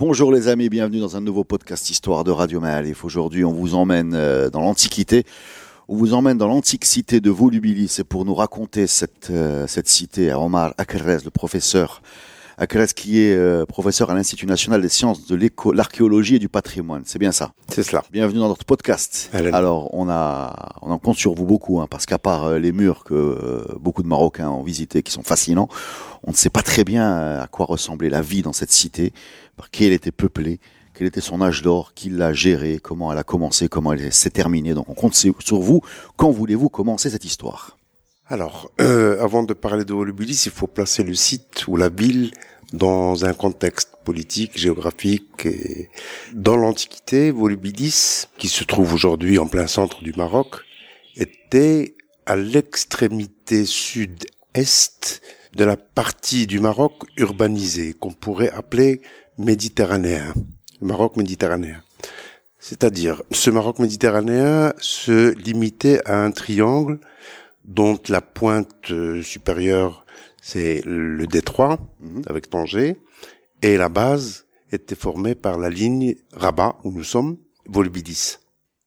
Bonjour les amis, bienvenue dans un nouveau podcast Histoire de Radio Maalif. Aujourd'hui, on vous emmène euh, dans l'Antiquité. On vous emmène dans l'antique cité de Volubilis pour nous raconter cette, euh, cette cité à Omar Akerrez, le professeur Akerrez qui est euh, professeur à l'Institut national des sciences de l'archéologie et du patrimoine. C'est bien ça C'est cela. Bienvenue dans notre podcast. Allez. Alors, on a, on en compte sur vous beaucoup, hein, parce qu'à part euh, les murs que euh, beaucoup de Marocains ont visités, qui sont fascinants, on ne sait pas très bien à quoi ressemblait la vie dans cette cité, par qui elle était peuplée, quel était son âge d'or, qui l'a gérée, comment elle a commencé, comment elle s'est terminée. Donc, on compte sur vous. Quand voulez-vous commencer cette histoire? Alors, euh, avant de parler de Volubilis, il faut placer le site ou la ville dans un contexte politique, géographique. Et... Dans l'Antiquité, Volubilis, qui se trouve aujourd'hui en plein centre du Maroc, était à l'extrémité sud-est de la partie du Maroc urbanisée, qu'on pourrait appeler méditerranéen, Maroc méditerranéen. C'est-à-dire, ce Maroc méditerranéen se limitait à un triangle dont la pointe euh, supérieure, c'est le détroit, Mhm. avec Tanger, et la base était formée par la ligne Rabat, où nous sommes, Volbidis.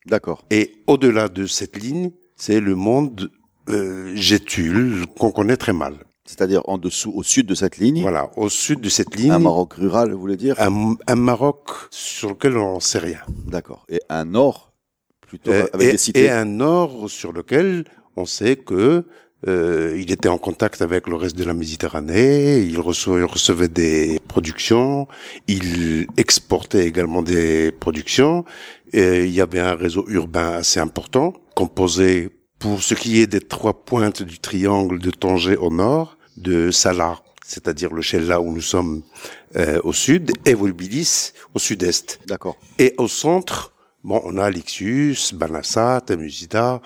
D'accord. Et au-delà de cette ligne, c'est le monde euh, Gétule, qu'on connaît très mal. C'est-à-dire en dessous, au sud de cette ligne, Voilà, au sud de cette ligne, un Maroc rural, vous voulez dire? Un, un Maroc sur lequel on ne sait rien. D'accord. Et un nord, plutôt Euh, avec et, des cités et un nord sur lequel on sait que euh, il était en contact avec le reste de la Méditerranée, il recevait, il recevait des productions, il exportait également des productions, et il y avait un réseau urbain assez important, composé pour ce qui est des trois pointes du triangle de Tanger au nord, de Salah, c'est-à-dire le Chella où nous sommes euh, au sud, et Volbilis au sud-est. D'accord. Et au centre, bon, on a Lixius, Banassa, Tamusida,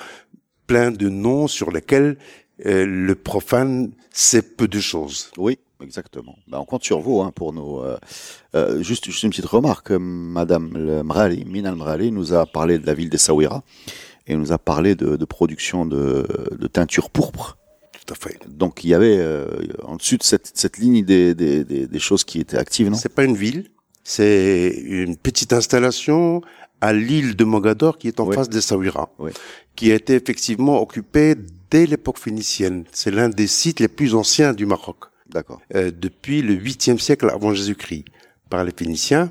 plein de noms sur lesquels euh, le profane sait peu de choses. Oui, exactement. Ben, on compte sur vous hein, pour nous. euh, euh, juste, juste une petite remarque. Madame le Mrali, Mina Mrali, nous a parlé de la ville d'Essaouira et nous a parlé de, de production de, de teinture pourpre. Tout à fait. Donc il y avait euh, en dessus de cette, cette ligne des, des, des, des choses qui étaient actives, non? C'est pas une ville, c'est une petite installation à l'île de Mogador qui est en Oui. face d'Essaouira, Oui. qui a été effectivement occupée dès l'époque phénicienne. C'est l'un des sites les plus anciens du Maroc. D'accord. euh, depuis le 8e siècle avant Jésus-Christ par les Phéniciens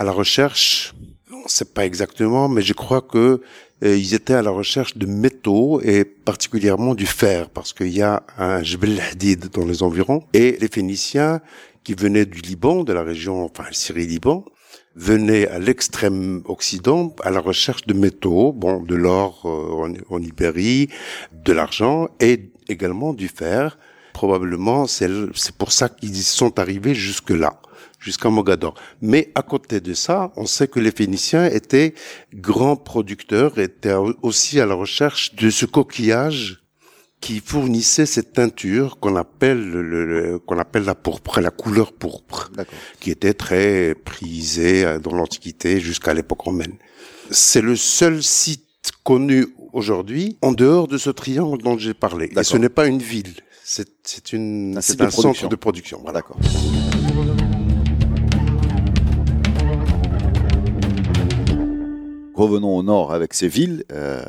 à la recherche, on ne sait pas exactement, mais je crois que euh, ils étaient à la recherche de métaux et particulièrement du fer parce qu'il y a un Jebel Hadid dans les environs et les Phéniciens qui venaient du Liban, de la région, enfin Syrie-Liban, venaient à l'extrême occident à la recherche de métaux, bon, de l'or euh, en, Ibérie, de l'argent et également du fer. Probablement, c'est pour ça qu'ils sont arrivés jusque-là, jusqu'à Mogador. Mais à côté de ça, on sait que les Phéniciens étaient grands producteurs, étaient au- aussi à la recherche de ce coquillage qui fournissait cette teinture qu'on appelle le, le- qu'on appelle la pourpre, la couleur pourpre qui était très prisé euh, dans l'Antiquité jusqu'à l'époque romaine. C'est le seul site connu aujourd'hui en dehors de ce triangle dont j'ai parlé. Et ce n'est pas une ville, c'est c'est une Un c'est un centre de production. Voilà. D'accord. Revenons au nord avec ces villes, euh,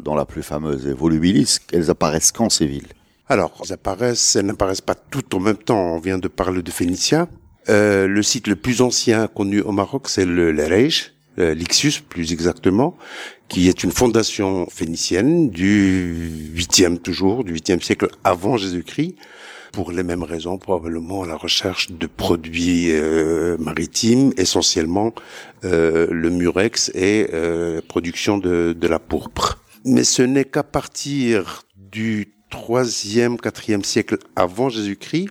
dont la plus fameuse est Volubilis. Elles apparaissent quand ces villes? Alors, elles apparaissent, elles n'apparaissent pas toutes en même temps. On vient de parler de Phéniciens. Euh, le site le plus ancien connu au Maroc, c'est le l'Erej, euh, Lixius plus exactement, qui est une fondation phénicienne du 8e toujours, du 8e siècle avant Jésus-Christ, pour les mêmes raisons, probablement à la recherche de produits euh, maritimes, essentiellement euh, le murex et euh, production de, de la pourpre. Mais ce n'est qu'à partir du troisième, quatrième siècle avant Jésus-Christ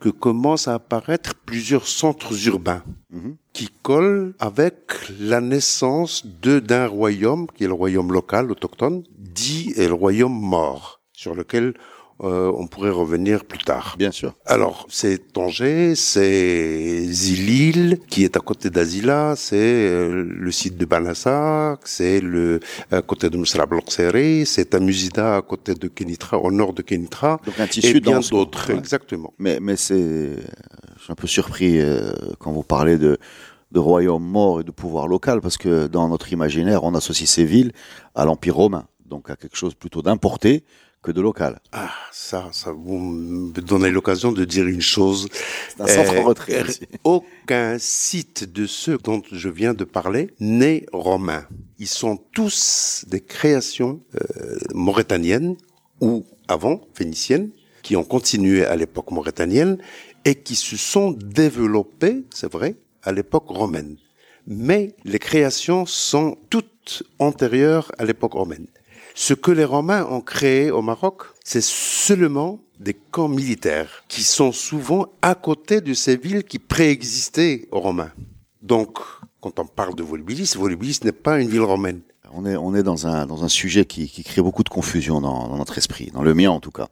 que commencent à apparaître plusieurs centres urbains Mhm. qui collent avec la naissance de d'un royaume qui est le royaume local autochtone, dit est le royaume mort, sur lequel euh, on pourrait revenir plus tard. Bien sûr. Alors, c'est Tanger, c'est Zilil, qui est à côté d'Azila, c'est euh, le site de Banassak, c'est le à côté de Moussra c'est Tamusida à côté de Kenitra, au nord de Kenitra, Donc un et tissu bien dense. d'autres, Ouais. exactement. Mais, mais c'est, je suis un peu surpris euh, quand vous parlez de, de royaume mort et de pouvoir local, parce que dans notre imaginaire, on associe ces villes à l'Empire romain, donc à quelque chose plutôt d'importé que de local. Ah, ça, ça vous me donnez l'occasion de dire une chose. C'est un centre Euh, retrait. ici. Aucun site de ceux dont je viens de parler n'est romain. Ils sont tous des créations euh, mauritaniennes ou avant phéniciennes qui ont continué à l'époque mauritanienne et qui se sont développées, c'est vrai, à l'époque romaine. Mais les créations sont toutes antérieures à l'époque romaine. Ce que les Romains ont créé au Maroc, c'est seulement des camps militaires qui sont souvent à côté de ces villes qui préexistaient aux Romains. Donc, quand on parle de Volubilis, Volubilis n'est pas une ville romaine. On est, on est dans un, dans un sujet qui, qui crée beaucoup de confusion dans, notre esprit, dans le mien en tout cas.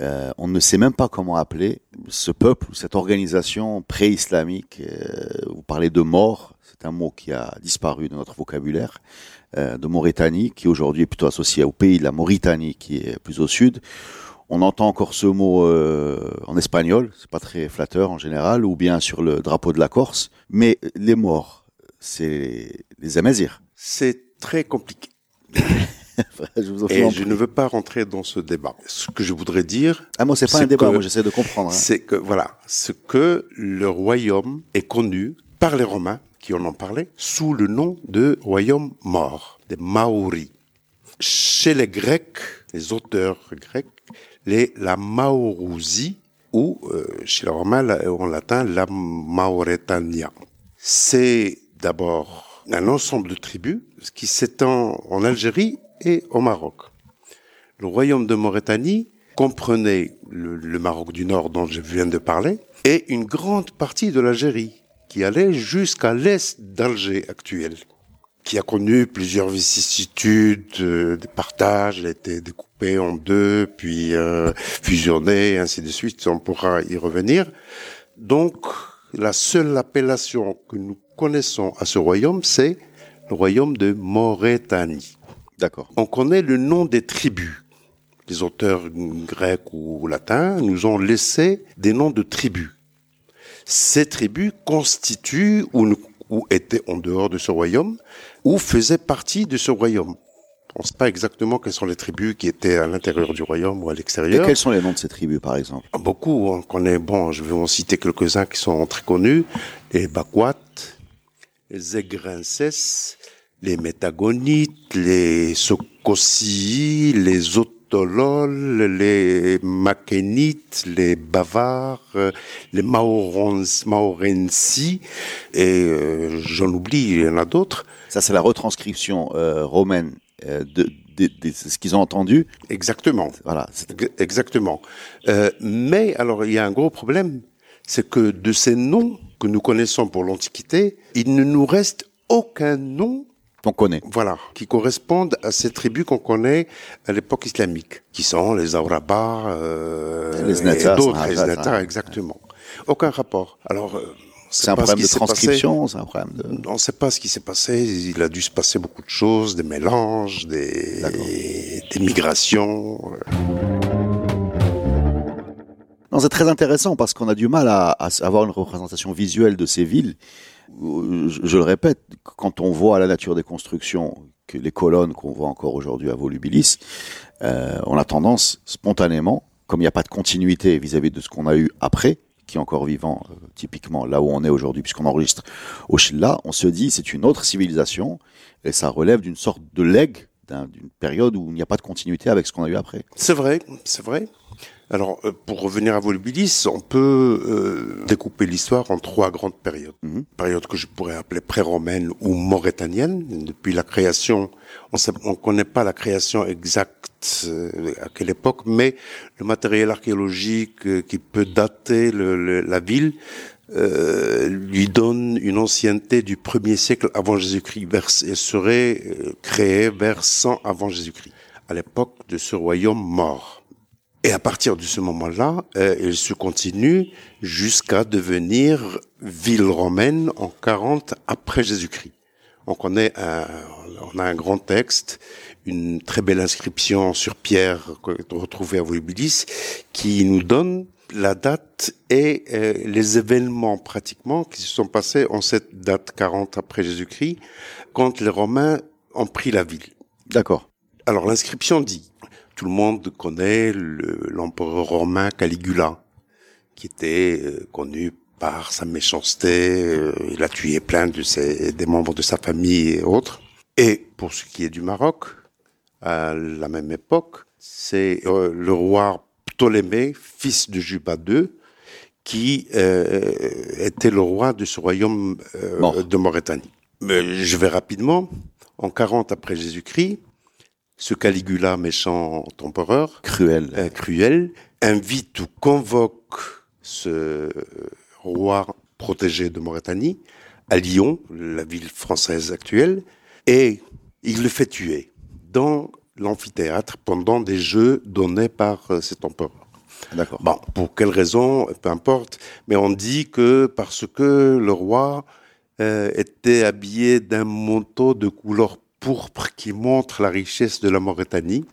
Euh, on ne sait même pas comment appeler ce peuple cette organisation pré-islamique. Euh, vous parlez de mort, c'est un mot qui a disparu de notre vocabulaire, euh, de Mauritanie, qui aujourd'hui est plutôt associé au pays de la Mauritanie, qui est plus au sud. On entend encore ce mot euh, en espagnol, c'est pas très flatteur en général, ou bien sur le drapeau de la Corse. Mais les morts, c'est les Amazirs. C'est très compliqué. je vous en Et je ne veux pas rentrer dans ce débat. Ce que je voudrais dire, Ah, moi, c'est pas un débat, moi, j'essaie de comprendre. hein. c'est que, voilà, ce que le royaume est connu par les Romains, qui en ont parlé, sous le nom de royaume mort, des Maoris. Chez les Grecs, les auteurs grecs, les, la Maorousie, ou euh, chez les Romains, en latin, la Mauretania. C'est d'abord un ensemble de tribus qui s'étend en Algérie et au Maroc. Le royaume de Mauritanie comprenait le, le Maroc du Nord dont je viens de parler et une grande partie de l'Algérie qui allait jusqu'à l'est d'Alger actuel, qui a connu plusieurs vicissitudes, euh, des partages, a été découpée en deux, puis euh, fusionnée, et ainsi de suite, on pourra y revenir. Donc, la seule appellation que nous connaissons à ce royaume, c'est le royaume de Mauritanie D'accord. on connaît le nom des tribus. Les auteurs grecs ou latins nous ont laissé des noms de tribus. Ces tribus constituent ou, étaient en dehors de ce royaume ou faisaient partie de ce royaume. On ne sait pas exactement quelles sont les tribus qui étaient à l'intérieur du royaume ou à Et l'extérieur. quels sont les noms de ces tribus, par exemple? Beaucoup, on connaît, bon, je vais en citer quelques-uns qui sont très connus, les Bakwat, les Egrinces, les Métagonites, les Sokossi, les Otolol, les Makénites, les Bavars, euh, les Maorensi, et euh, j'en oublie, il y en a d'autres. Ça, c'est la retranscription euh, romaine euh, de, de- de ce qu'ils ont entendu. Exactement. Voilà. Exactement. Euh, mais alors il y a un gros problème, c'est que de ces noms que nous connaissons pour l'Antiquité, il ne nous reste aucun nom, On connaît. voilà, qui correspondent à ces tribus qu'on connaît à l'époque islamique, qui sont les Aurabas, euh, Les Znata, et d'autres, les ça, Znata, ça. exactement. Aucun rapport. Alors, euh, C'est un problème de transcription, c'est un problème de. On ne sait pas ce qui s'est passé. Il a dû se passer beaucoup de choses, des mélanges, des, migrations. Non, c'est très intéressant parce qu'on a du mal à, à avoir une représentation visuelle de ces villes. Euh, Je, le répète, quand on voit la nature des constructions, que les colonnes qu'on voit encore aujourd'hui à Volubilis, euh, on a tendance spontanément, comme il n'y a pas de continuité vis-à-vis de ce qu'on a eu après, qui est encore vivant, euh, typiquement là où on est aujourd'hui, puisqu'on enregistre au Chilla, on se dit c'est une autre civilisation et ça relève d'une sorte de legs, d'un- d'une période où il n'y a pas de continuité avec ce qu'on a eu après. C'est vrai, c'est vrai. Alors, euh, pour revenir à Volubilis, on peut euh, découper l'histoire en trois grandes périodes. Mhm. Période que je pourrais appeler pré-romaine ou mauritanienne. Depuis la création, on ne connaît pas la création exacte euh, à quelle époque, mais le matériel archéologique euh, qui peut dater le, la ville euh, lui donne une ancienneté du 1er siècle avant Jésus-Christ. Elle serait créée vers 100 avant Jésus-Christ, à l'époque de ce royaume mort. Et à partir de ce moment-là, euh, il se continue jusqu'à devenir ville romaine en 40 après Jésus-Christ. Donc on, est un, on a un grand texte, une très belle inscription sur pierre retrouvée à Volubilis, qui nous donne la date et euh, les événements pratiquement qui se sont passés en cette date 40 après Jésus-Christ, quand les Romains ont pris la ville. D'accord. Alors l'inscription dit, tout le monde connaît l'empereur romain Caligula, qui était euh, connu par sa méchanceté, euh, il a tué plein de ses, des membres de sa famille et autres. Et pour ce qui est du Maroc, à la même époque, c'est le roi Ptolémée, fils de Juba II, qui euh, était le roi de ce royaume euh, de Mauritanie. Mais je vais rapidement. En 40 après Jésus-Christ, ce Caligula, méchant empereur, cruel, euh, cruel, invite ou convoque ce roi protégé de Mauritanie à Lyon, la ville française actuelle, et il le fait tuer dans l'amphithéâtre pendant des jeux donnés par euh, cet empereur. D'accord. Bon, pour quelle raison, peu importe, mais on dit que parce que le roi euh, était habillé d'un manteau de couleur pourpre qui montre la richesse de la Mauritanie,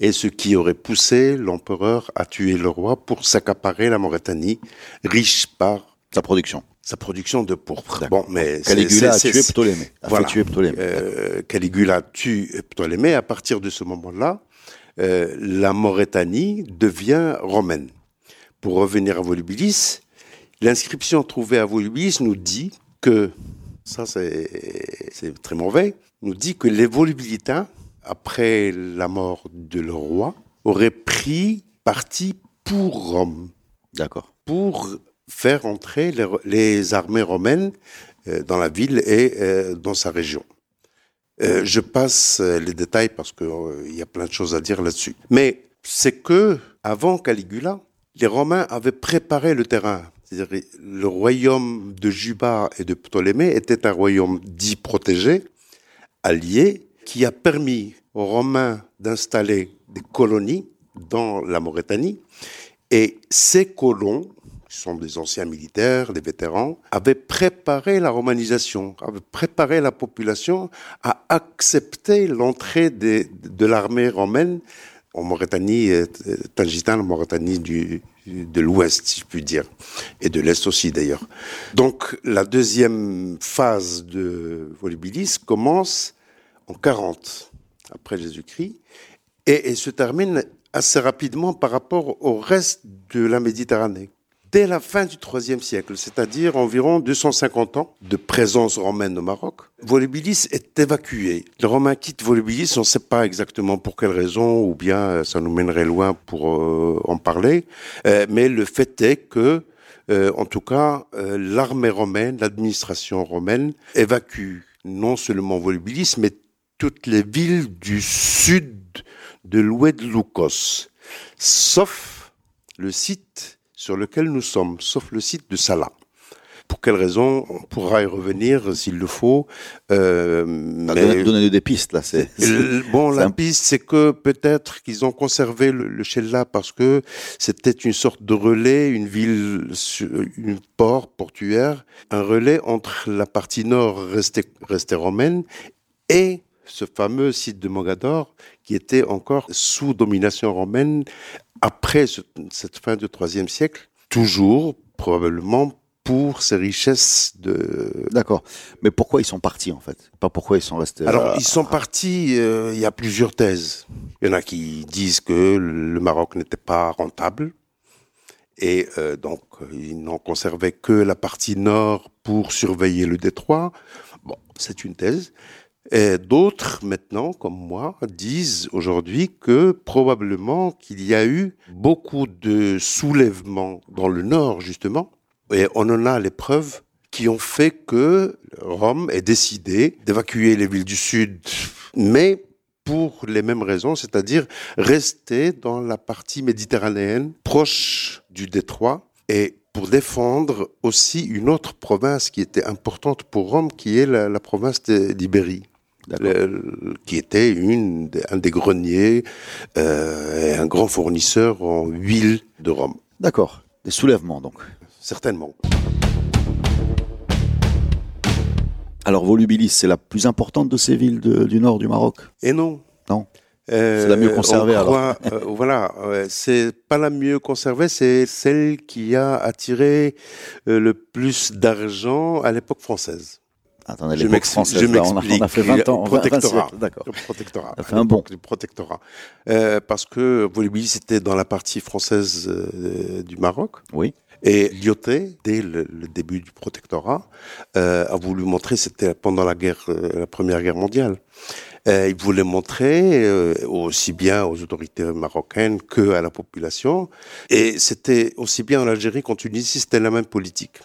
et ce qui aurait poussé l'empereur à tuer le roi pour s'accaparer la Mauritanie, riche par sa production sa production de pourpre. Bon, mais Caligula a tué Ptolémée. A voilà. fait tuer Ptolémée. Euh, Caligula tue Ptolémée. À partir de ce moment-là, euh, la Mauritanie devient romaine. Pour revenir à Volubilis, l'inscription trouvée à Volubilis nous dit que, ça c'est très mauvais, nous dit que les Volubilitains, après la mort de leur roi, auraient pris parti pour Rome. D'accord. Pour faire entrer les, les armées romaines euh, dans la ville et euh, dans sa région. Euh, je passe les détails parce qu'il il y a plein de choses à dire là-dessus. Mais c'est que avant Caligula, les Romains avaient préparé le terrain. C'est-à-dire le royaume de Juba et de Ptolémée était un royaume dit protégé, allié, qui a permis aux Romains d'installer des colonies dans la Mauritanie. Et ces colons qui sont des anciens militaires, des vétérans, avaient préparé la romanisation, avaient préparé la population à accepter l'entrée de, l'armée romaine en Mauritanie, euh, Tangitan, en Mauritanie du, de l'Ouest, si je puis dire, et de l'Est aussi d'ailleurs. Donc la deuxième phase de Volubilis commence en 40 après Jésus-Christ et, et se termine assez rapidement par rapport au reste de la Méditerranée dès la fin du IIIe siècle, c'est-à-dire environ 250 ans de présence romaine au Maroc, Volubilis est évacué. Les Romains quittent Volubilis, on ne sait pas exactement pour quelle raison, ou bien euh, ça nous mènerait loin pour euh, en parler, euh, mais le fait est que, en tout cas, l'armée romaine, l'administration romaine évacue non seulement Volubilis, mais toutes les villes du sud de l'oued sauf le site sur lequel nous sommes, sauf le site de Salah. Pour quelle raison On pourra y revenir s'il le faut. Euh, mais... Donnez-nous des pistes là. C'est, bon, la un... piste, c'est que peut-être qu'ils ont conservé le, le Shella parce que c'était une sorte de relais, une ville, une port portuaire, un relais entre la partie nord restée, restée romaine et ce fameux site de Mogador qui était encore sous domination romaine après ce, cette fin du IIIe siècle, toujours probablement pour ces richesses de. D'accord. Mais pourquoi ils sont partis en fait? Pas pourquoi ils sont restés. Alors ils sont partis. Euh, il y a plusieurs thèses. Il y en a qui disent que le Maroc n'était pas rentable et euh, donc ils n'ont conservé que la partie nord pour surveiller le détroit. Bon, c'est une thèse. D'autres, maintenant, comme moi, disent aujourd'hui que probablement qu'il y a eu beaucoup de soulèvements dans le nord, justement, et on en a les preuves qui ont fait que Rome ait décidé d'évacuer les villes du sud. Mais pour les mêmes raisons, c'est-à-dire rester dans la partie méditerranéenne proche du détroit et pour défendre aussi une autre province qui était importante pour Rome, qui est la, province d'Ibérie. Qui était une, un des greniers euh, et un grand fournisseur en huile de Rome. D'accord. Des soulèvements donc. Certainement. Alors Volubilis, c'est la plus importante de ces villes du nord du Maroc? Et non. Non. c'est la mieux euh, conservée alors. Euh, voilà, c'est pas la mieux conservée, c'est celle qui a attiré euh, le plus d'argent à l'époque française. Attendez, je m'explique. On, a fait 20 ans, protectorat. D'accord. Protectorat. Ça fait un bon. Protectorat. Euh, parce que Volubilis c'était dans la partie française du Maroc. Oui. Et Lyoté, dès le, début du protectorat, euh, a voulu montrer, c'était pendant la guerre, euh, la première guerre mondiale, euh, il voulait montrer euh, aussi bien aux autorités marocaines que à la population, et c'était aussi bien en Algérie qu'en Tunisie, c'était la même politique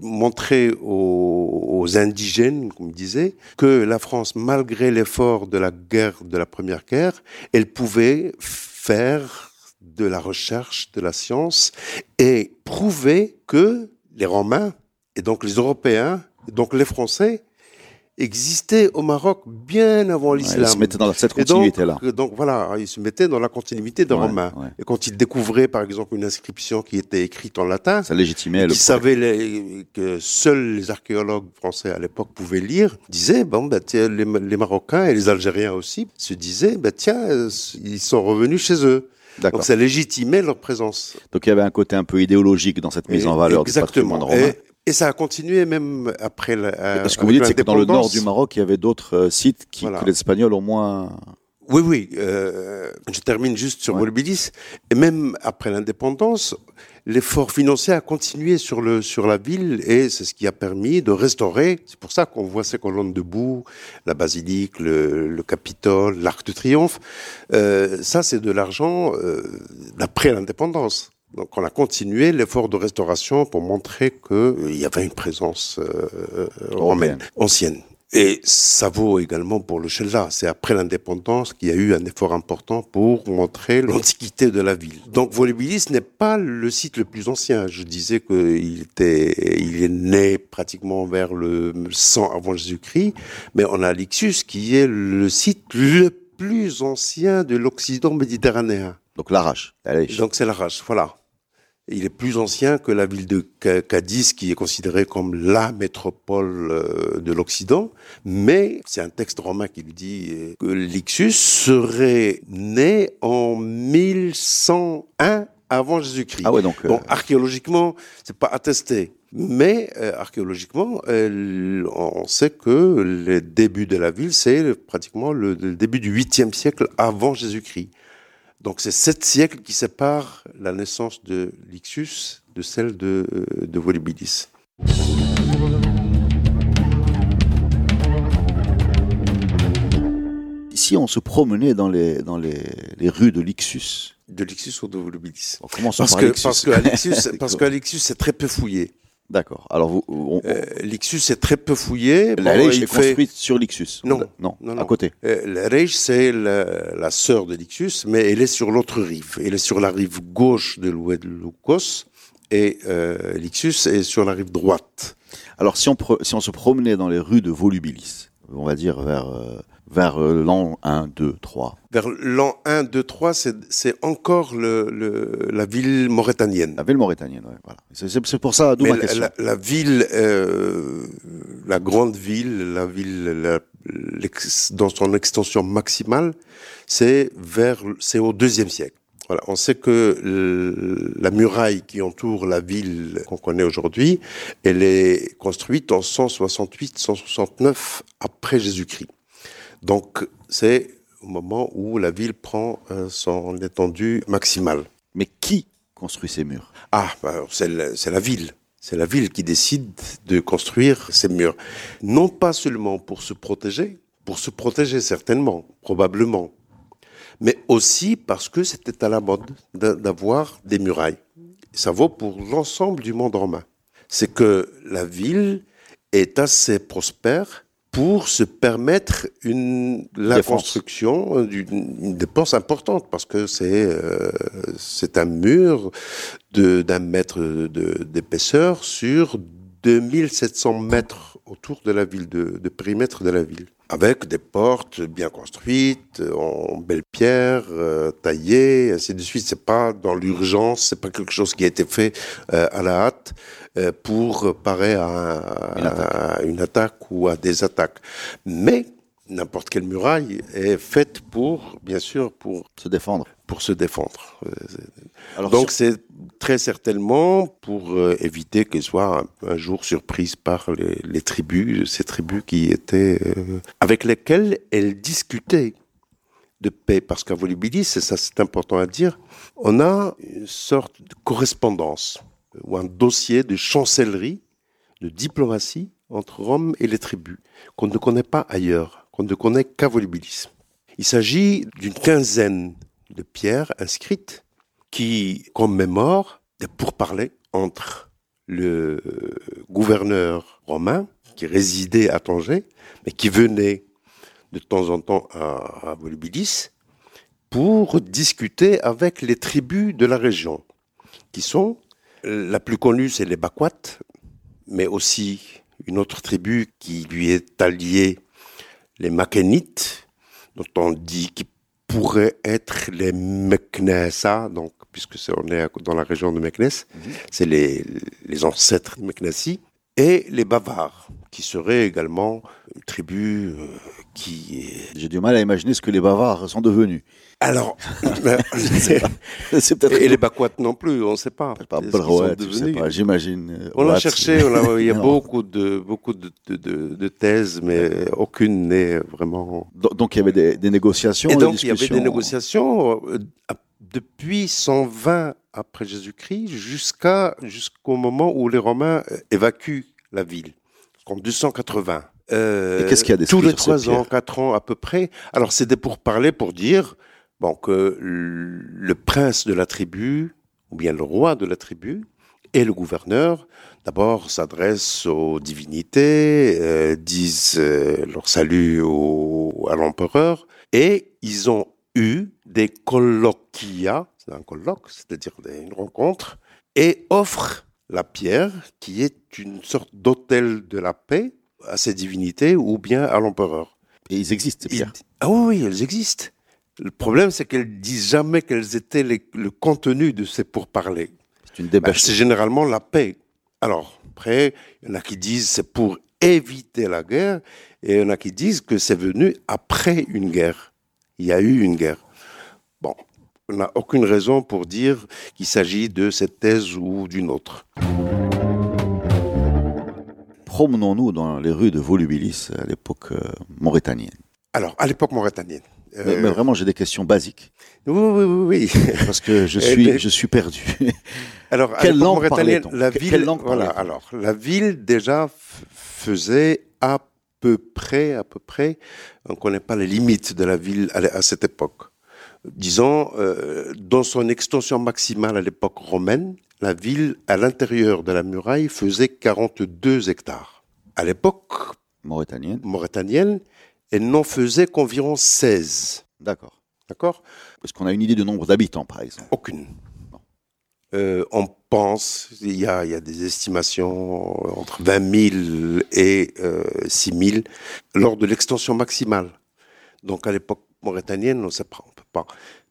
montrer aux, indigènes, comme disait, que la France, malgré l'effort de la guerre, de la première guerre, elle pouvait faire de la recherche, de la science, et prouver que les Romains, et donc les Européens, et donc les Français, existaient au Maroc bien avant l'islam. ils se mettaient dans cette continuité-là. Donc, donc, voilà, ils se mettaient dans la continuité des Romains. Et quand ils découvraient, par exemple, une inscription qui était écrite en latin, ça légitimait le. Ils savaient que seuls les archéologues français à l'époque pouvaient lire, disaient bon bah tiens, les, les, Marocains et les Algériens aussi se disaient bah tiens, ils sont revenus chez eux. Donc ça légitimait leur présence. Donc il y avait un côté un peu idéologique dans cette mise en valeur du patrimoine romain. Et, ça a continué même après la. Parce que vous dites, c'est que dans le nord du Maroc, il y avait d'autres euh, sites qui, que les Espagnols au moins oui, oui. Euh, je termine juste sur ouais. Et même après l'indépendance, l'effort financier a continué sur le sur la ville et c'est ce qui a permis de restaurer. C'est pour ça qu'on voit ces colonnes debout, la basilique, le, le Capitole, l'Arc de Triomphe. Euh, ça, c'est de l'argent euh, d'après l'indépendance. Donc on a continué l'effort de restauration pour montrer qu'il euh, y avait une présence euh, romaine ancienne. Et ça vaut également pour le Shelda. C'est après l'indépendance qu'il y a eu un effort important pour montrer l'antiquité de la ville. Donc Volubilis n'est pas le site le plus ancien. Je disais qu'il était, il est né pratiquement vers le 100 avant Jésus-Christ, mais on a Lixus qui est le site le plus ancien de l'Occident méditerranéen. Donc l'Arrache. Donc c'est l'Arrache, voilà. Il est plus ancien que la ville de Cadiz, qui est considérée comme la métropole euh, de l'Occident. Mais c'est un texte romain qui lui dit euh, que Lixus serait né en 1101 avant Jésus-Christ. Ah ouais, donc. Bon, euh, archéologiquement, c'est pas attesté. Mais archéologiquement, on sait que le début de la ville, c'est pratiquement le, le, début du 8e siècle avant Jésus-Christ. Donc c'est sept siècles qui séparent la naissance de Lixus de celle de, euh, de Volubilis. Si on se promenait dans les, dans les, les rues de Lixus. De Lixus ou de Volubilis parce, que, parce que Lixus, parce que Lixus c'est très peu fouillé. D'accord. Alors, vous, on, euh, Lixus est très peu fouillé. La bon, est construite sur Lixus. Non, non, non, à côté. Euh, la Reich, c'est la, la, sœur de Lixus, mais elle est sur l'autre rive. Elle est sur la rive gauche de l'Oued-Lucos et euh, Lixus est sur la rive droite. Alors, si on, si on se promenait dans les rues de Volubilis, on va dire vers euh, vers euh, l'an 1, 2, 3. Vers l'an 1, 2, 3, c'est encore le, le, la ville mauritanienne. La ville mauritanienne, oui. Voilà. C'est pour ça, d'où ma question. La, la ville, euh, la grande ville, la ville la, dans son extension maximale, c'est vers, c'est au deuxième siècle. Voilà, on sait que la muraille qui entoure la ville qu'on connaît aujourd'hui, elle est construite en 168-169 après Jésus-Christ. Donc c'est au moment où la ville prend euh, son étendue maximale. Mais qui construit ces murs? Ah, bah, c'est la ville. C'est la ville qui décide de construire ces murs. Non pas seulement pour se protéger, pour se protéger certainement, probablement, mais aussi parce que c'était à la mode d'avoir des murailles. Ça vaut pour l'ensemble du monde romain. C'est que la ville est assez prospère pour se permettre une, la Défense. construction d'une une dépense importante parce que c'est euh, c'est un mur d'un mètre d'épaisseur sur 2700 mètres autour de la ville, de, de périmètre de la ville. Avec des portes bien construites, en belle pierre, euh, taillées, ainsi de suite. C'est pas dans l'urgence, c'est pas quelque chose qui a été fait euh, à la hâte pour parer à, un- Une attaque. à une attaque ou à des attaques. Mais n'importe quelle muraille est faite pour, bien sûr, pour, Se défendre. pour se défendre. Euh, Alors, donc sur- c'est très certainement pour euh, éviter qu'elles soient un, un jour surprises par les, les tribus, ces tribus qui étaient euh, avec lesquelles elles discutaient de paix. Parce qu'à Volubilis, et ça c'est important à dire, on a une sorte de correspondance euh, ou un dossier de chancellerie, de diplomatie entre Rome et les tribus qu'on ne connaît pas ailleurs, qu'on ne connaît qu'à Volubilis. Il s'agit d'une quinzaine de pierres inscrites qui commémore des pourparlers entre le gouverneur romain qui résidait à Tanger, mais qui venait de temps en temps à, à Volubilis pour discuter avec les tribus de la région, qui sont, la plus connue, c'est les Bakwat, mais aussi une autre tribu qui lui est alliée, les Makénites, dont on dit qu'ils pourraient être les Meknesa, donc, puisque c'est, on est dans la région de Meknes, c'est les, les ancêtres de Meknessi, et les Bavars, qui seraient également une tribu euh, qui. J'ai du mal à imaginer ce que les Bavars sont devenus. Alors, C'est peut-être. et les Bakwat non plus, on ne sait pas. Pas pas, j'imagine. euh, On a Watts. cherché, il y a beaucoup de beaucoup de, de, de- de thèses, mais aucune n'est vraiment. Do- Donc il y avait des, des négociations. Et des donc il y avait des négociations euh, depuis 120 après Jésus-Christ jusqu'à jusqu'au moment où les Romains euh, évacuent la ville, en 280. Euh, Et qu'est-ce qu'il y a Tous les trois ans, quatre ans à peu près. Alors c'était pour parler, pour dire bon que le prince de la tribu ou bien le roi de la tribu et le gouverneur d'abord s'adressent aux divinités, euh, disent euh, leur salut au, à l'empereur, et ils ont eu des colloquia, c'est un colloque, c'est-à-dire une rencontre, et offrent la pierre, qui est une sorte d'autel de la paix, à ces divinités ou bien à l'empereur. Et ils existent, ces pierres. Ah oui, oui, elles existent. Le problème, c'est qu'elles disent jamais quels étaient les- le contenu de ces pourparlers. C'est une Bah, débâche. c'est généralement la paix. Alors, après, il y en a qui disent c'est pour éviter la guerre, et il y en a qui disent que c'est venu après une guerre. Il y a eu une guerre. N'a aucune raison pour dire qu'il s'agit de cette thèse ou d'une autre. Promenons-nous dans les rues de Volubilis à l'époque euh, mauritanienne. Alors, à l'époque mauritanienne. Mais, euh, mais vraiment, j'ai des questions basiques oui, oui, oui, oui. parce que je suis, je suis perdu. Alors, à Quelle langue parlait-on? la ville, quelle langue voilà, alors, la ville déjà faisait à peu près, à peu près, on ne connaît pas les limites de la ville à, à cette époque. Disons, euh, dans son extension maximale à l'époque romaine, la ville, à l'intérieur de la muraille, faisait 42 hectares. À l'époque Mauritanienne, mauritanienne, elle n'en faisait qu'environ 16. d'accord. D'accord? Parce qu'on a une idée du nombre d'habitants, par exemple? Aucune. Euh, on pense, il y a, il y a des estimations entre 20 000 et euh, 6 000 lors de l'extension maximale. Donc à l'époque mauritanienne, on ne sait pas, on peut pas.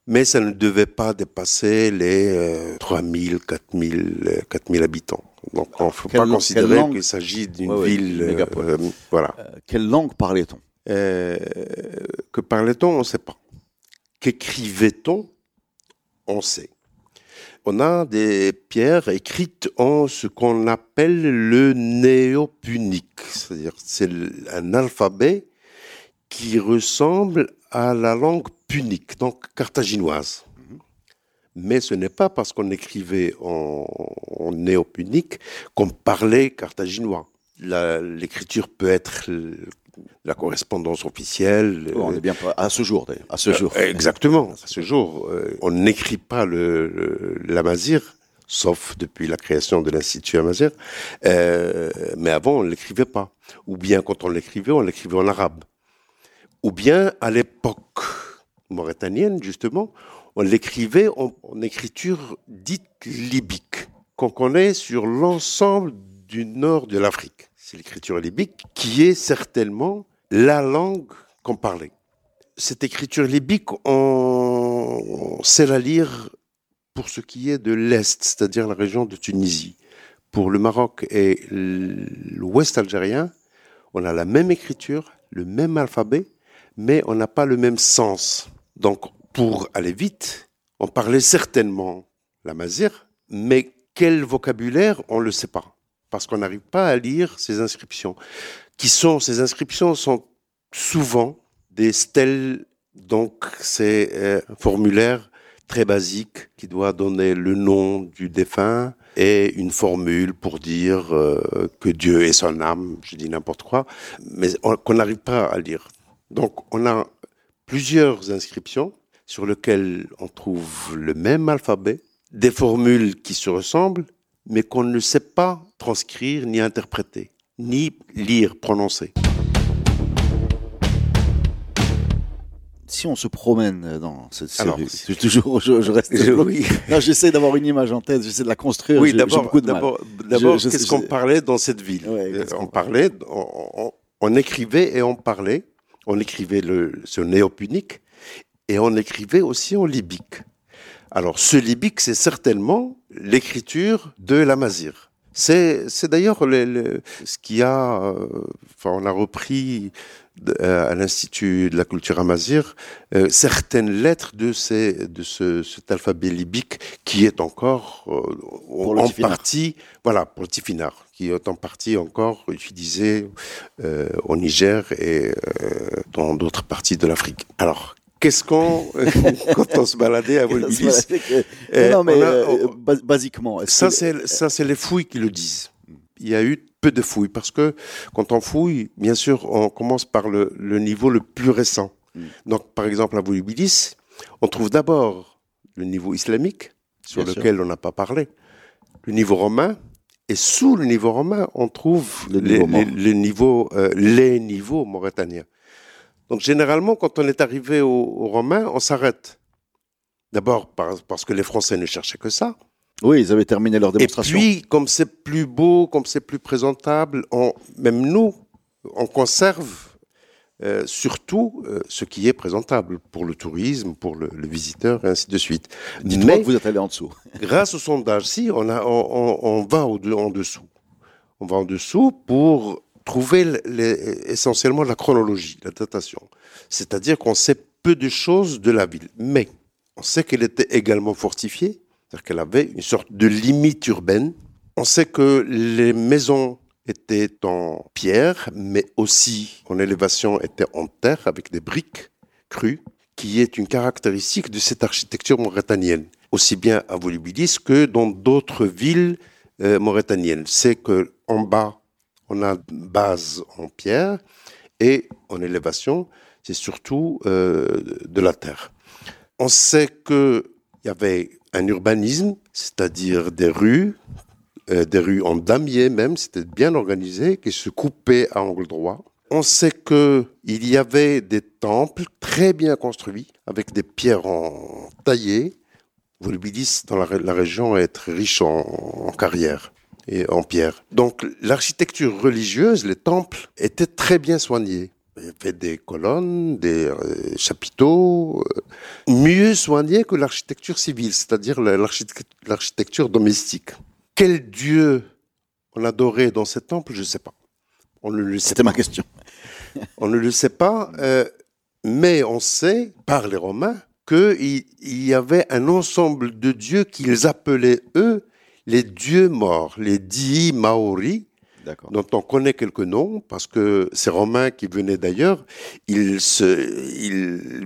Mais ça ne devait pas dépasser les euh, 3 000, 4 000, euh, 4 000 habitants. Donc on ne faut Quelle pas langue- considérer qu'il s'agit d'une Ouais, ville. euh, euh, voilà. Euh, quelle langue parlait-on? Que parlait-on? On ne sait pas. Qu'écrivait-on? On sait. On a des pierres écrites en ce qu'on appelle le néo-punique, c'est-à-dire c'est un alphabet qui ressemble à la langue punique, donc carthaginoise. Mais ce n'est pas parce qu'on écrivait en, en néo-punique qu'on parlait carthaginois. L'écriture peut être la correspondance officielle. Oh, On est bien à ce jour, d'ailleurs. À ce jour. euh, Exactement. À ce jour, euh, on n'écrit pas le, le- l'amazir sauf depuis la création de l'Institut Amazir. Euh, mais avant, on ne l'écrivait pas. Ou bien quand on l'écrivait, on l'écrivait en arabe. Ou bien à l'époque mauritanienne, justement, on l'écrivait en, écriture dite libique, qu'on connaît sur l'ensemble du nord de l'Afrique. C'est l'écriture libique qui est certainement la langue qu'on parlait. Cette écriture libique, on sait la lire pour ce qui est de l'Est, c'est-à-dire la région de Tunisie. Pour le Maroc et l'Ouest algérien, on a la même écriture, le même alphabet, mais on n'a pas le même sens. Donc, pour aller vite, on parlait certainement la mazir, mais quel vocabulaire, on ne le sait pas, parce qu'on n'arrive pas à lire ces inscriptions. Qui sont, ces inscriptions sont souvent des stèles, donc c'est euh, un formulaire très basique qui doit donner le nom du défunt et une formule pour dire euh, que Dieu est son âme, je dis n'importe quoi, mais qu'on n'arrive pas à lire. Donc on a plusieurs inscriptions sur lesquelles on trouve le même alphabet, des formules qui se ressemblent, mais qu'on ne sait pas transcrire ni interpréter, ni lire, prononcer. si on se promène dans cette série, toujours, je, reste. oui. j'essaie d'avoir une image en tête, j'essaie de la construire. Oui, d'abord, d'abord, qu'est-ce qu'on parlait dans cette ville? Euh, On parlait, on, écrivait et on parlait. On écrivait le, ce néo-punique et on écrivait aussi en libique. Alors, ce libique, c'est certainement l'écriture de la Mazir. C'est, d'ailleurs ce qui a, euh, enfin, on a repris euh, à l'Institut de la culture amazir euh, certaines lettres de, ces, de ce, cet alphabet libique qui est encore euh, en partie, voilà, pour le tifinar, qui est en partie encore utilisé au Niger et dans d'autres parties de l'Afrique. Alors, Qu'est-ce qu'on, quand on se baladait à Volubilis Non, mais basiquement. Ça, c'est, ça, c'est les fouilles qui le disent. Il y a eu peu de fouilles, parce que quand on fouille, bien sûr, on commence par le, niveau le plus récent. Mm. Donc, par exemple, à Volubilis, on trouve d'abord le niveau islamique, sur lequel on n'a pas parlé, le niveau romain, et sous le niveau romain, on trouve les, niveaux, euh, les niveaux mauritaniens. Donc, généralement, quand on est arrivé aux Romains, on s'arrête. D'abord parce que les Français ne cherchaient que ça. Oui, ils avaient terminé leur démonstration. Et puis, comme c'est plus beau, comme c'est plus présentable, on, même nous, on conserve euh, surtout euh, ce qui est présentable pour le tourisme, pour le, visiteur, et ainsi de suite. Dites-moi que vous êtes allé en dessous. grâce au sondage, si, on, a, on, on, va au, en dessous. On va en dessous pour trouver essentiellement la chronologie, la datation. C'est-à-dire qu'on sait peu de choses de la ville. Mais on sait qu'elle était également fortifiée, c'est-à-dire qu'elle avait une sorte de limite urbaine. On sait que les maisons étaient en pierre, mais aussi en élévation étaient en terre avec des briques crues, qui est une caractéristique de cette architecture mauritanienne, aussi bien à Volubilis que dans d'autres villes euh, mauritaniennes. C'est que en bas, on a une base en pierre et en élévation, c'est surtout euh, de la terre. On sait qu'il y avait un urbanisme, c'est-à-dire des rues, euh, des rues en damier même, c'était bien organisé, qui se coupaient à angle droit. On sait qu'il y avait des temples très bien construits, avec des pierres en taillées. Volubilis, dans la, région, est très riche en, en carrière et en pierre. Donc l'architecture religieuse, les temples, étaient très bien soignés. Il y avait des colonnes, des euh, chapiteaux, euh, mieux soignés que l'architecture civile, c'est-à-dire l'architecture domestique. Quel dieu on adorait dans ces temples, je ne sais pas. On ne le C'était ma question. on ne le sait pas, euh, mais on sait, par les Romains, qu'il y avait un ensemble de dieux qu'ils appelaient, eux, les dieux morts, les dii maori, dont on connaît quelques noms, parce que ces Romains qui venaient d'ailleurs, ils,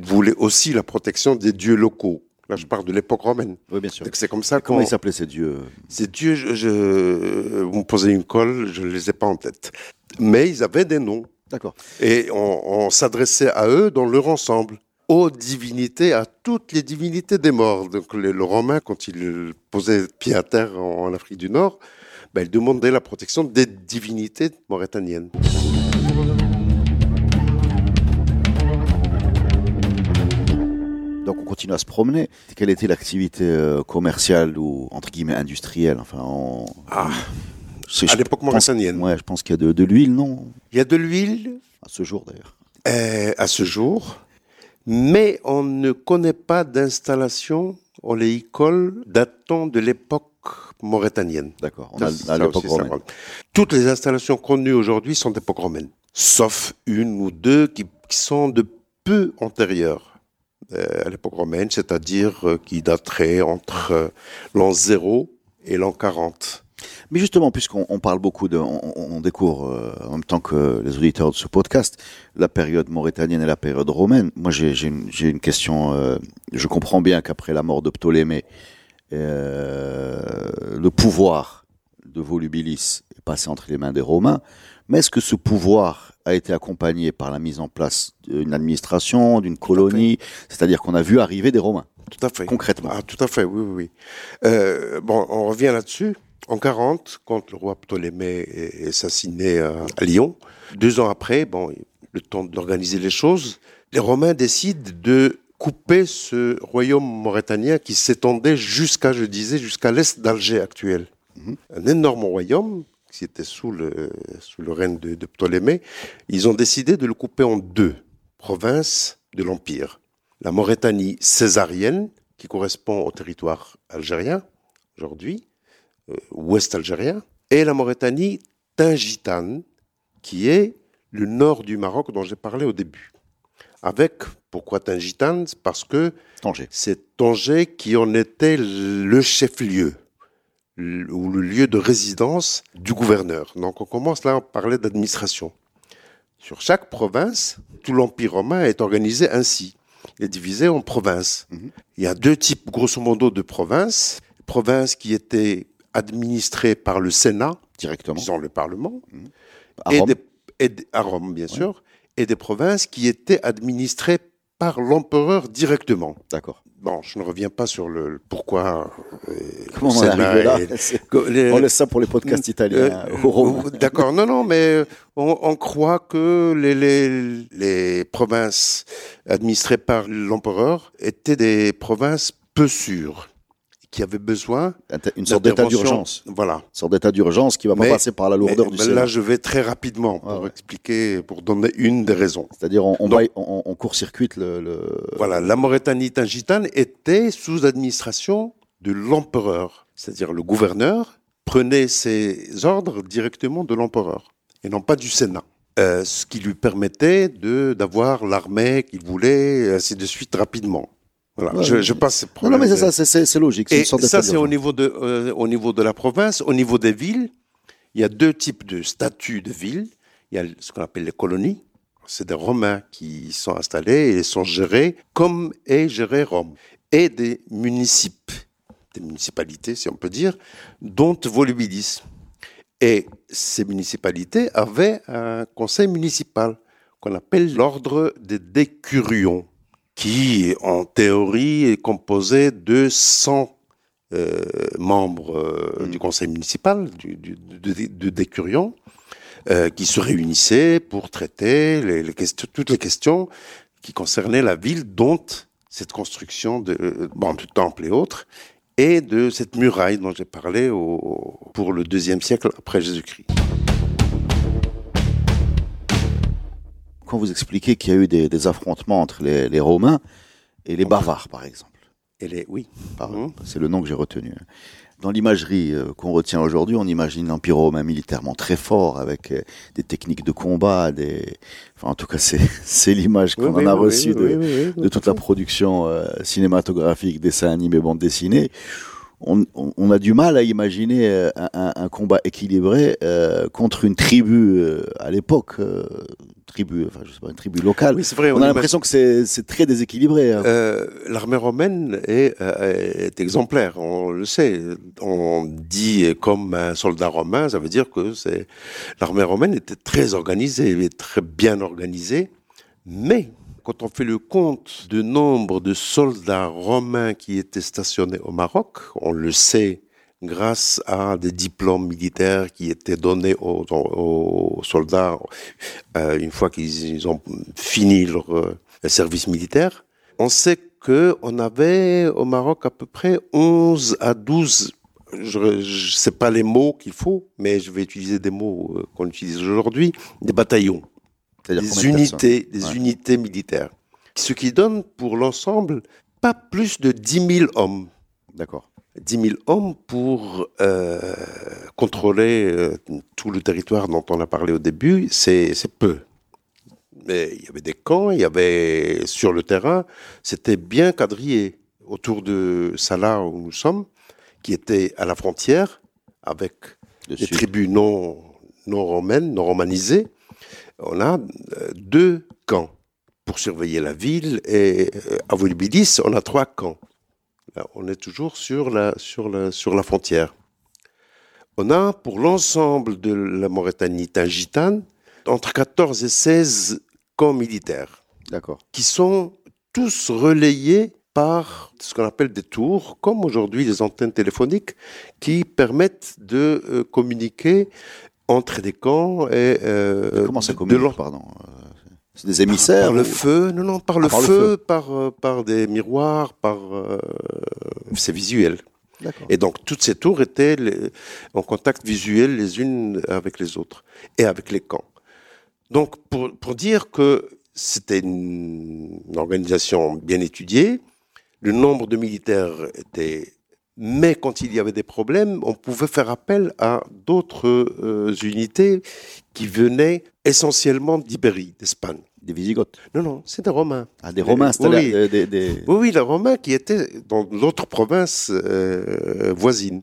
voulaient aussi la protection des dieux locaux. Là, je parle de l'époque romaine. Oui, bien sûr. C'est comme ça. Comment ils s'appelaient ces dieux Ces dieux, je, vous me posez une colle, je ne les ai pas en tête. Mais ils avaient des noms. D'accord. Et on, s'adressait à eux dans leur ensemble. aux divinités, à toutes les divinités des morts. Donc les, le Romain, quand il posait pied à terre en, en Afrique du Nord, ben, il demandait la protection des divinités mauritaniennes. Continue à se promener. Quelle était l'activité euh, commerciale ou entre guillemets industrielle Enfin, on... Ah, à l'époque mauritanienne. Ouais, je pense qu'il y a de, de l'huile, non? Il y a de l'huile À ce jour d'ailleurs. euh, à ce jour, mais on ne connaît pas d'installation oléicole datant de l'époque mauritanienne. D'accord. À l'époque romaine. Toutes les installations connues aujourd'hui sont d'époque romaine, sauf une ou deux qui, qui sont de peu antérieures à l'époque romaine, c'est-à-dire euh, qui dateraient entre euh, l'an 0 et l'an 40. Mais justement, puisqu'on on parle beaucoup de, on, découvre euh, en même temps que les auditeurs de ce podcast la période mauritanienne et la période romaine. Moi, j'ai une, question. euh, je comprends bien qu'après la mort de Ptolémée, euh, le pouvoir de Volubilis est passé entre les mains des Romains. Mais est-ce que ce pouvoir a été accompagné par la mise en place d'une administration, d'une colonie C'est-à-dire qu'on a vu arriver des Romains, Tout à fait. concrètement. Ah, tout à fait, oui, oui, oui. Euh, bon, on revient là-dessus. En 40, quand le roi Ptolémée est assassiné à, à Lyon, deux ans après, bon, le temps d'organiser les choses, les Romains décident de couper ce royaume mauritanien qui s'étendait jusqu'à, je disais, jusqu'à l'est d'Alger actuel. Mhm. Un énorme royaume qui était sous le, sous le règne de, de Ptolémée. Ils ont décidé de le couper en deux provinces de l'Empire. La Mauritanie césarienne, qui correspond au territoire algérien aujourd'hui, euh, ouest algérien, et la Mauritanie tingitane, qui est le nord du Maroc dont j'ai parlé au début. Avec, pourquoi tingitane? Parce que c'est Tanger qui en était le chef-lieu, ou le lieu de résidence du gouverneur. Donc on commence là à parler d'administration. Sur chaque province, tout l'Empire romain est organisé ainsi. Il est divisé en provinces. Mhm. Il y a deux types, grosso modo, de provinces. Provinces qui étaient administrées par le Sénat, Directement. disons le Parlement, À et Rome. des, et des- à Rome, bien sûr, et des provinces qui étaient administrées par l'empereur directement. D'accord. Bon, je ne reviens pas sur le, pourquoi. euh, Comment on arrivé là et- On laisse ça pour les podcasts italiens. euh, Romain. euh, D'accord, non, non, mais on, on croit que les, les, les provinces administrées par l'empereur étaient des provinces peu sûres, qui avaient besoin Une sorte d'état d'urgence. Voilà. Une sorte d'état d'urgence qui va pas Mais- passer par la lourdeur Mais- du mais Sénat. là, je vais très rapidement pour ouais. expliquer, pour donner une des raisons. C'est-à-dire, on, on, Donc- va- on- on court-circuite le, le- Voilà, la Mauritanie tingitane était sous administration de l'empereur, c'est-à-dire le gouverneur prenait ses ordres directement de l'empereur et non pas du Sénat. Euh, ce qui lui permettait de d'avoir l'armée qu'il voulait, ainsi de suite, rapidement. Voilà, Ouais, je, passe. Non, non, mais c'est ça, c'est- logique. Et une ça, c'est au niveau de euh, au niveau de la province, au niveau des villes. Il y a deux types de statuts de villes. Il y a ce qu'on appelle les colonies. C'est des Romains qui sont installés et sont gérés comme est géré Rome. Et des municipes, des municipalités, si on peut dire, dont Volubilis. Et ces municipalités avaient un conseil municipal qu'on appelle l'ordre des décurions, qui, en théorie, est composé de 100 euh, membres euh, du conseil municipal, du, du- de, de- de décurions, euh, qui se réunissaient pour traiter les, les questions, toutes les questions qui concernaient la ville, dont cette construction de, bon, du temple et autres, et de cette muraille dont j'ai parlé au, pour le deuxième siècle après Jésus-Christ. Quand vous expliquez qu'il y a eu des, des affrontements entre les, les Romains et les Bavares, par exemple. Et les, oui. Mhm. C'est le nom que j'ai retenu. Dans l'imagerie euh, qu'on retient aujourd'hui, on imagine l'Empire romain militairement très fort, avec euh, des techniques de combat, des... Enfin, en tout cas, c'est l'image qu'on Oui, en a oui, reçue oui, de, toute la production euh, cinématographique, dessins animés, bande dessinée. On- on a du mal à imaginer euh, un, combat équilibré euh, contre une tribu euh, à l'époque, euh, tribu, enfin je sais pas, une tribu locale. Oui, c'est vrai. on, a l'impression que c'est très déséquilibré. hein. L'armée romaine est, est exemplaire, on le sait. On dit comme un soldat romain, ça veut dire que c'est l'armée romaine était très organisée, très bien organisée, mais Quand on fait le compte du nombre de soldats romains qui étaient stationnés au Maroc, on le sait grâce à des diplômes militaires qui étaient donnés aux, soldats euh, une fois qu'ils ont fini leur euh, service militaire. On sait qu'on avait au Maroc à peu près 11 à 12 je ne sais pas les mots qu'il faut, mais je vais utiliser des mots euh, qu'on utilise aujourd'hui, des bataillons, des unités, des unités militaires. Ce qui donne pour l'ensemble pas plus de 10 000 hommes. D'accord. 10 000 hommes pour euh, contrôler euh, tout le territoire dont on a parlé au début, c'est peu. Mais il y avait des camps, il y avait sur le terrain, c'était bien quadrillé. Autour de Salah où nous sommes, qui était à la frontière avec des tribus non, non romaines, non romanisées, on a euh, deux camps pour surveiller la ville et euh, à Volubilis, on a trois camps. Là, on est toujours sur la, sur, la, sur la frontière. On a pour l'ensemble de la Mauritanie tangitane entre 14 et 16 camps militaires. D'accord. Qui sont tous relayés par ce qu'on appelle des tours, comme aujourd'hui les antennes téléphoniques, qui permettent de euh, communiquer entre des camps et... Euh, Comment ça communique, pardon euh, c'est des émissaires Par, le feu, non, non, par le, ah, feu, Par, par des miroirs, par... c'est visuel. Et donc toutes ces tours étaient en contact visuel les unes avec les autres et avec les camps. Donc pour, pour dire que c'était une organisation bien étudiée, le nombre de militaires était... Mais quand il y avait des problèmes, on pouvait faire appel à d'autres euh, unités qui venaient essentiellement d'Ibérie, d'Espagne. Des Visigoths Non, non, c'est des Romains. Ah, des Romains, c'était oui. Des, des... oui, oui, les Romains qui étaient dans d'autres provinces euh, voisines.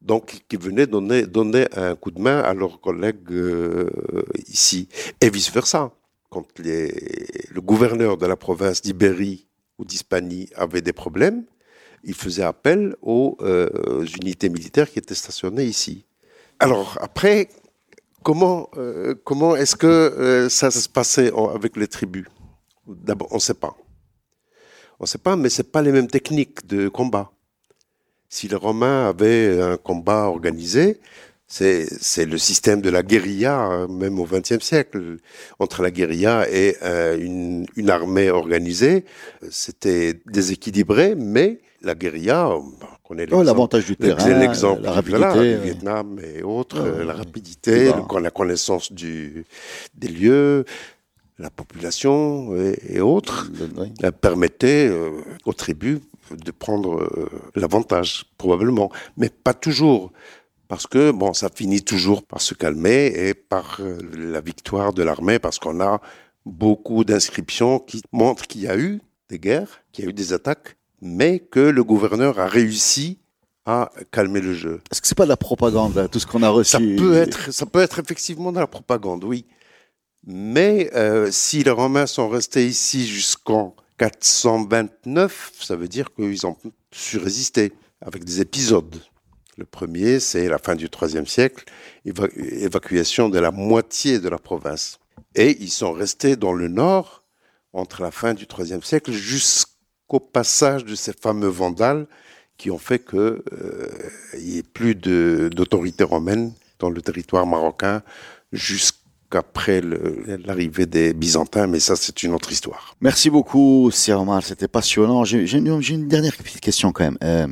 Donc, qui venaient donner, donner un coup de main à leurs collègues euh, ici. Et vice-versa. Quand les, le gouverneur de la province d'Ibérie ou d'Hispanie avaient des problèmes, ils faisaient appel aux euh, unités militaires qui étaient stationnées ici. Alors après, comment, euh, comment est-ce que euh, ça se passait avec les tribus? D'abord, on ne sait pas. On ne sait pas, mais ce pas les mêmes techniques de combat. Si les Romains avaient un combat organisé, c'est le système de la guérilla, même au XXe siècle, entre la guérilla et une, une, armée organisée. C'était déséquilibré, mais la guérilla, on connaît oh, l'avantage du terrain, l'exemple la rapidité, du Vietnam et autres, la rapidité, la connaissance du, des lieux, la population et, autres, oui. permettait euh, aux tribus de prendre euh, l'avantage, probablement, mais pas toujours parce que bon, ça finit toujours par se calmer et par euh, la victoire de l'armée, parce qu'on a beaucoup d'inscriptions qui montrent qu'il y a eu des guerres, qu'il y a eu des attaques, mais que le gouverneur a réussi à calmer le jeu. Est-ce que c'est pas de la propagande, tout ce qu'on a reçu? Ça peut être, ça peut être effectivement de la propagande, oui. Mais euh, si les Romains sont restés ici jusqu'en 429, ça veut dire qu'ils ont su résister avec des épisodes. Le premier, c'est la fin du IIIe siècle, évacuation de la moitié de la province. Et ils sont restés dans le nord entre la fin du IIIe siècle jusqu'au passage de ces fameux Vandales qui ont fait qu'il euh, n'y ait plus d'autorité romaine dans le territoire marocain jusqu'après l'arrivée des Byzantins, mais ça c'est une autre histoire. Merci beaucoup, Sir Omar, c'était passionnant. J'ai une, dernière petite question quand même. Euh,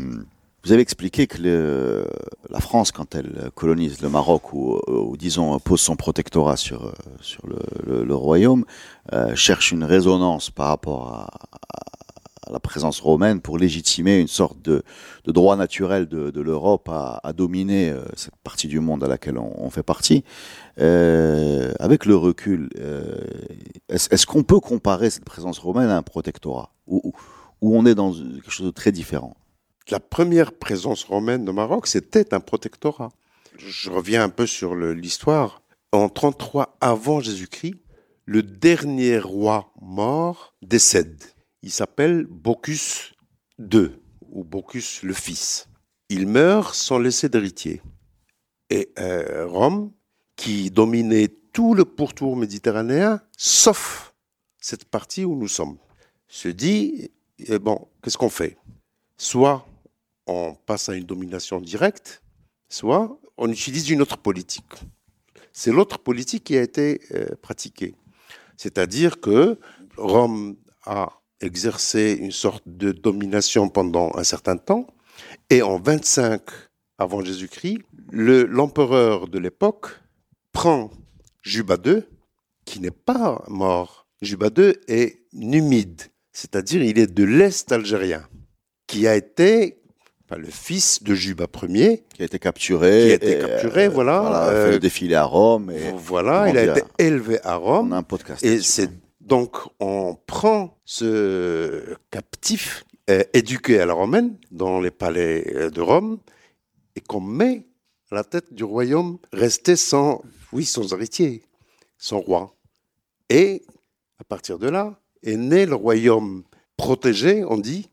vous avez expliqué que la France, quand elle colonise le Maroc ou, disons pose son protectorat sur sur le, royaume, euh, cherche une résonance par rapport à, la présence romaine pour légitimer une sorte de, droit naturel de, l'Europe à, dominer euh, cette partie du monde à laquelle on, fait partie. Euh, avec le recul, euh, est-ce est qu'on peut comparer cette présence romaine à un protectorat où on est dans quelque chose de très différent? La première présence romaine au Maroc, c'était un protectorat. Je reviens un peu sur l'histoire. En 33 avant Jésus-Christ, le dernier roi mort décède. Il s'appelle Bocchus II, ou Bocchus le fils. Il meurt sans laisser d'héritier. Et euh, Rome, qui dominait tout le pourtour méditerranéen, sauf cette partie où nous sommes, se dit, eh bon, qu'est-ce qu'on fait? Soit on passe à une domination directe, soit on utilise une autre politique. C'est l'autre politique qui a été euh, pratiquée. C'est-à-dire que Rome a exercé une sorte de domination pendant un certain temps, et en 25 avant Jésus-Christ, l'empereur de l'époque prend Juba II, qui n'est pas mort. Juba II est numide, c'est-à-dire il est de l'Est algérien, qui a été le fils de Juba Ier, qui a été capturé, qui a été capturé, euh, voilà, voilà euh, fait le défilé à Rome, et voilà, il a été élevé à Rome. On a un podcast. Et c'est donc on prend ce captif euh, éduqué à la romaine dans les palais de Rome et qu'on met à la tête du royaume resté sans, oui, sans héritier, sans roi. Et à partir de là est né le royaume protégé, on dit,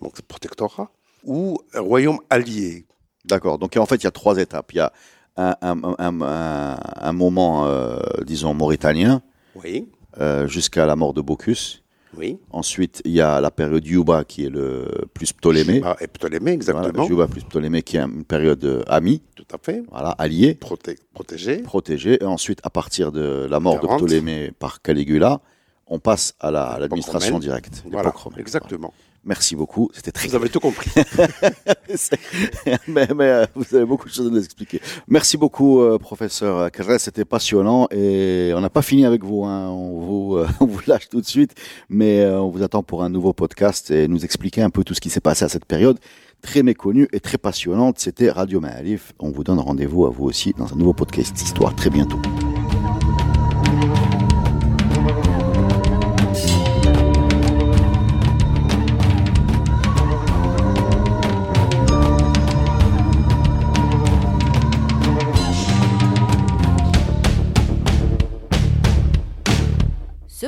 donc protectorat, ou un royaume allié. D'accord. Donc en fait, il y a trois étapes. Il y a un, moment, euh, disons, mauritanien, oui. Euh, jusqu'à la mort de Bocchus. Oui. Ensuite, il y a la période Yuba qui est le plus Ptolémée. Yuba et Ptolémée, exactement. Yuba plus Ptolémée qui est une période euh, amie. Tout à fait. Voilà, alliée. protégée. Protégée. Et ensuite, à partir de la mort de Ptolémée par Caligula, on passe à l'administration directe. Voilà, exactement. Merci beaucoup, c'était très. Vous avez tout compris. mais, euh, vous avez beaucoup de choses à nous expliquer. Merci beaucoup, euh, professeur Carré, c'était passionnant et on n'a pas fini avec vous. Hein. On, vous euh, on vous lâche tout de suite, mais on vous attend pour un nouveau podcast et nous expliquer un peu tout ce qui s'est passé à cette période très méconnue et très passionnante. C'était Radio Maalif. On vous donne rendez-vous à vous aussi dans un nouveau podcast Histoire très bientôt.